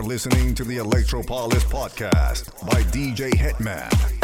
are listening to the Electropolis podcast by DJ Hitman.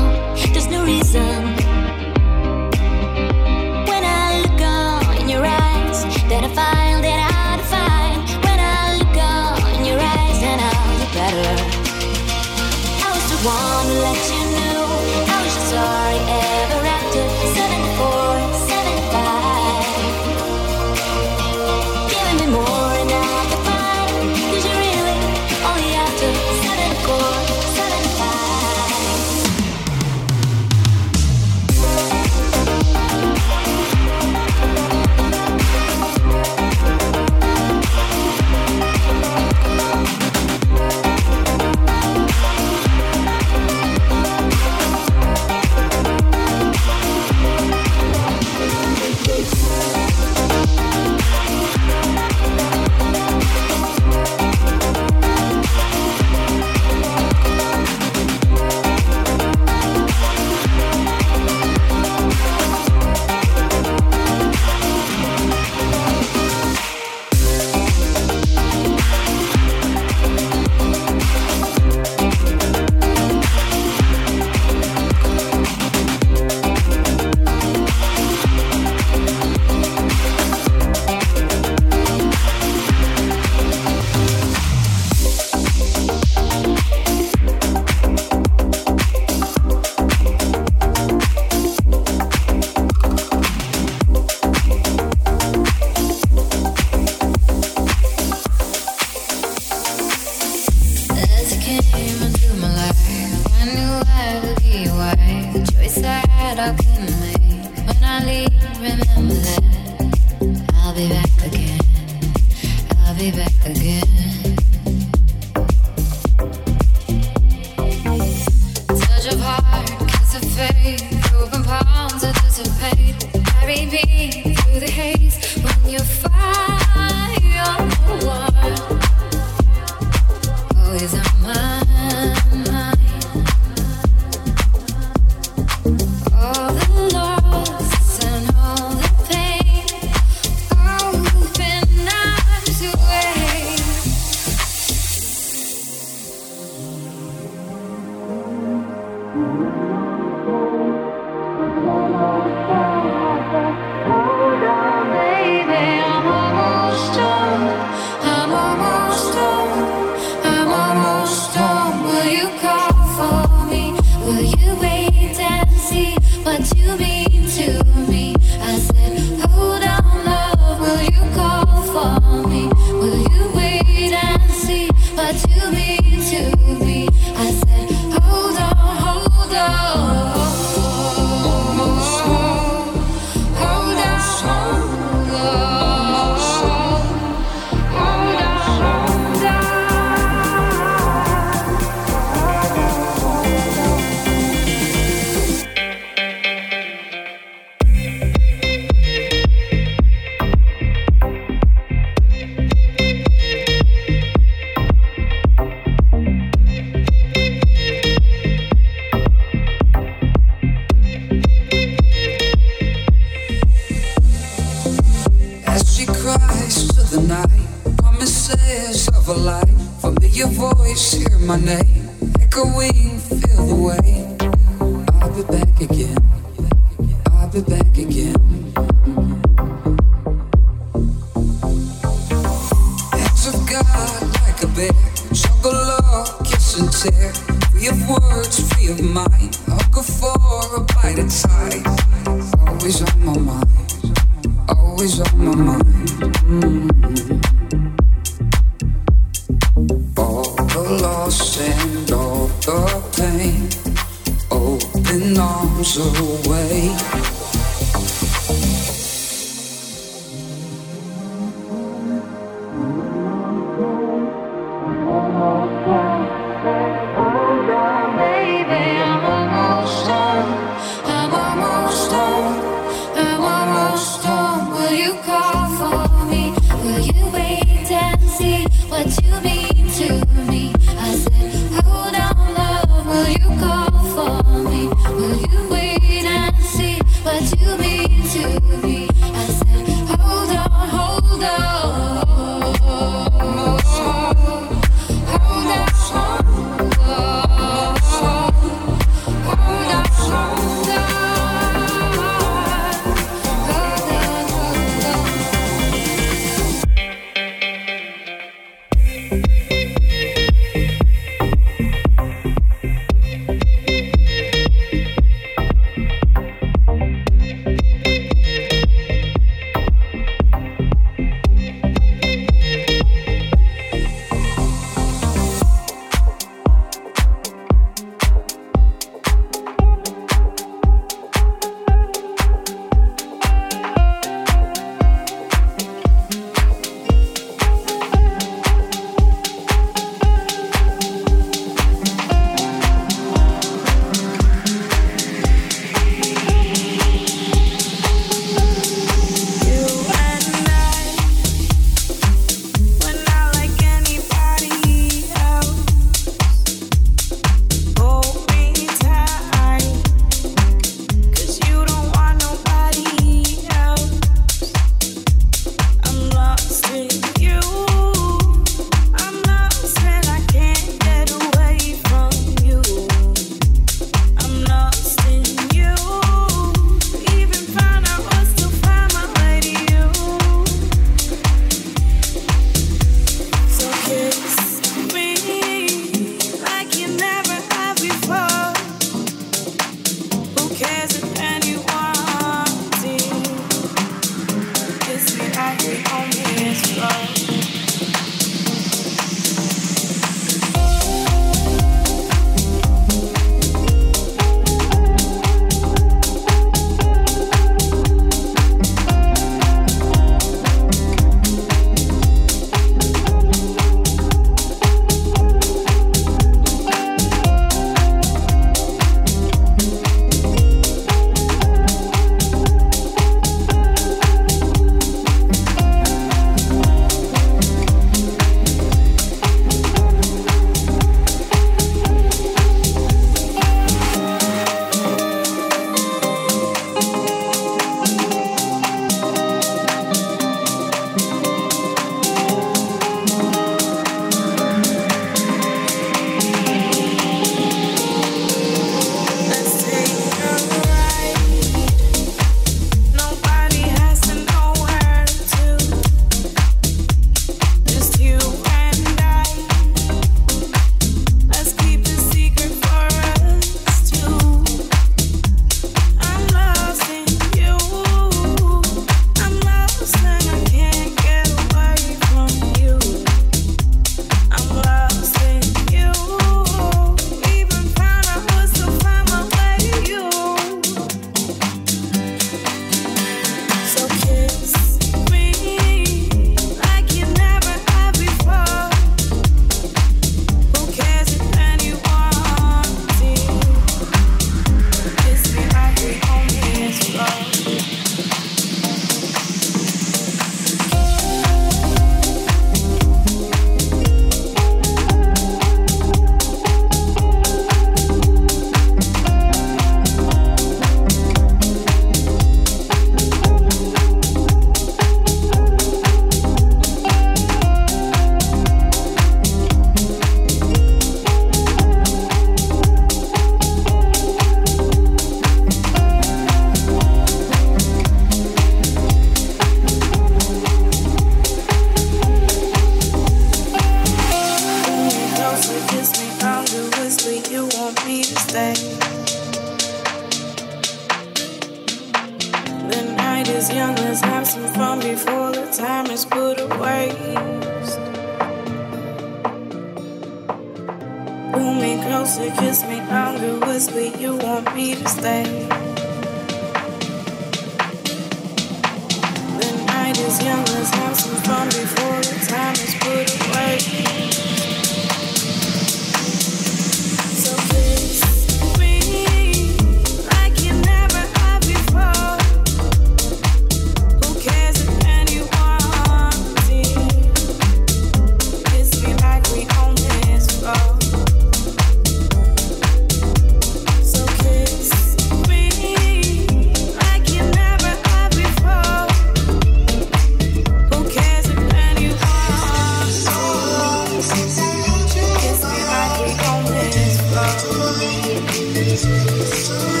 so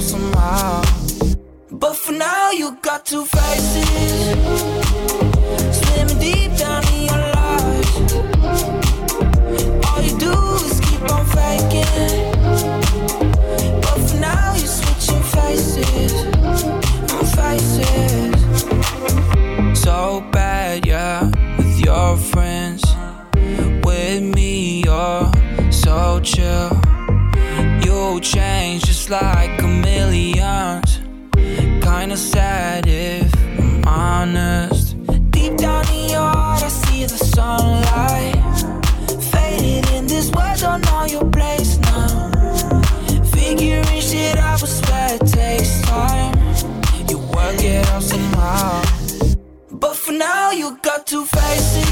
somehow. But for now, you got two faces. Swimming deep down in your lies. All you do is keep on faking. But for now, you're switching faces. Faces. So bad, yeah, with your friends. With me, you're so chill. You change just like millions. Kinda sad if I'm honest. Deep down in your heart, I see the sunlight. Faded in this world, don't know your place now. Figuring shit out, but swear it takes time. You work it out somehow. But for now, you got two faces.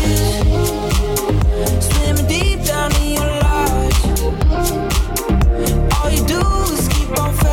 Swimming deep down in your life. All you do is keep on fighting.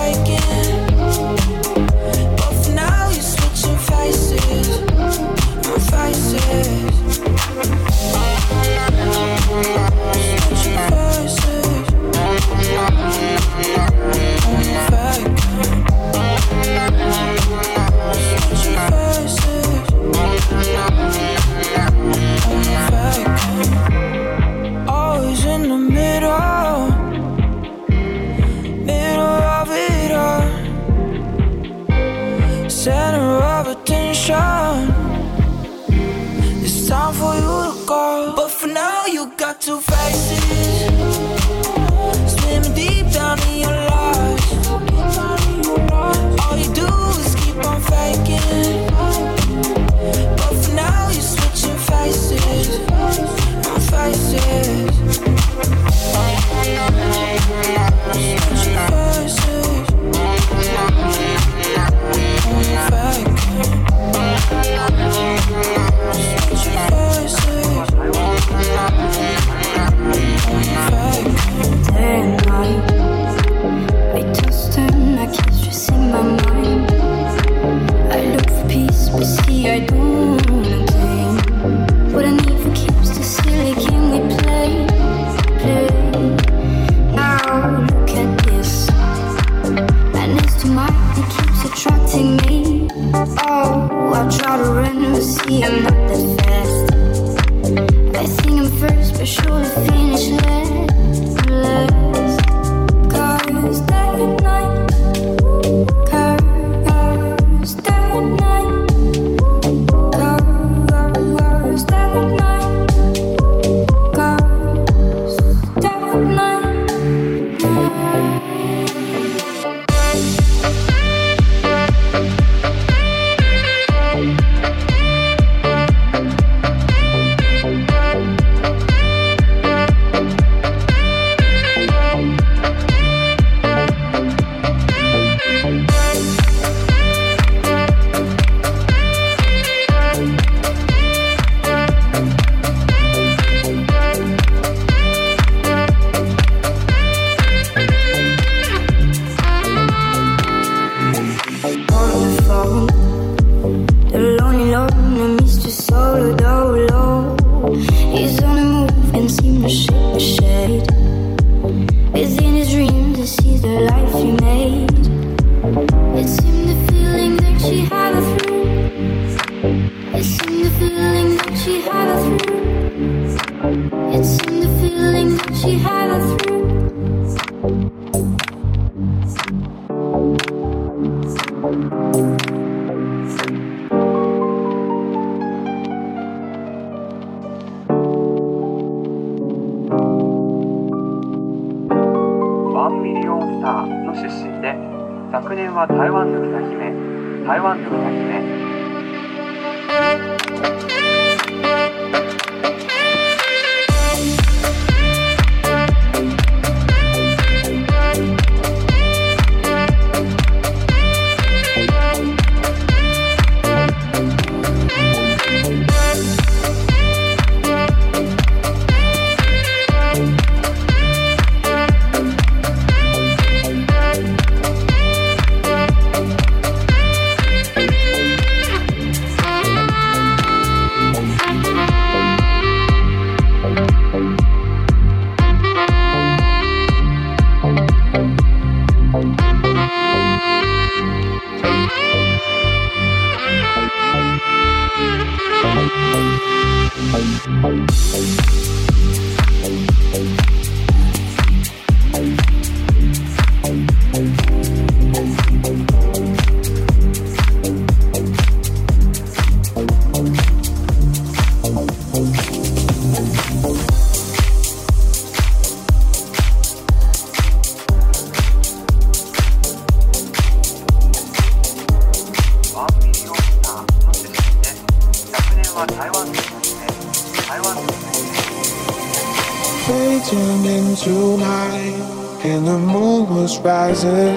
Fading into night, and the moon was rising.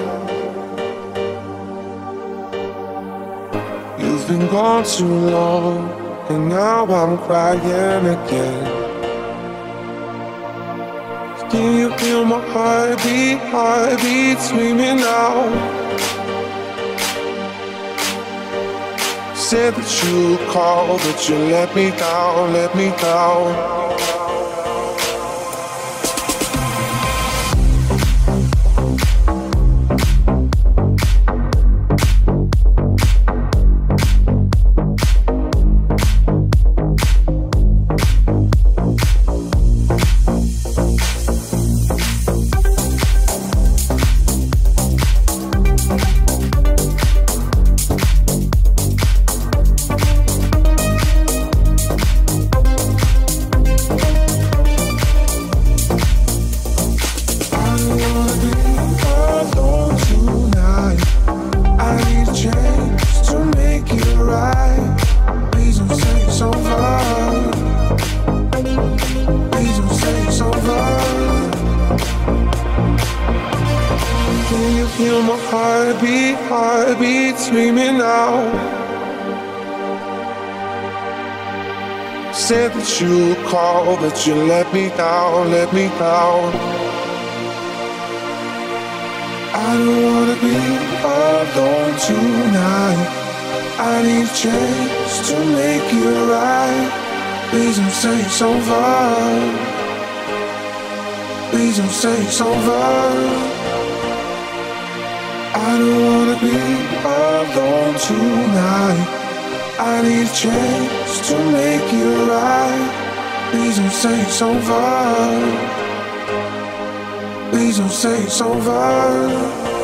You've been gone too long, and now I'm crying again. Can you feel my heartbeat, heartbeat screaming out? Said that you called, but you let me down, let me down. You let me down, let me down. I don't wanna be alone tonight. I need a chance to make it right. Please don't say it's over. Please don't say it's over. I don't wanna be alone tonight. I need a chance to make it right. Please don't say it's over. Please don't say it's over.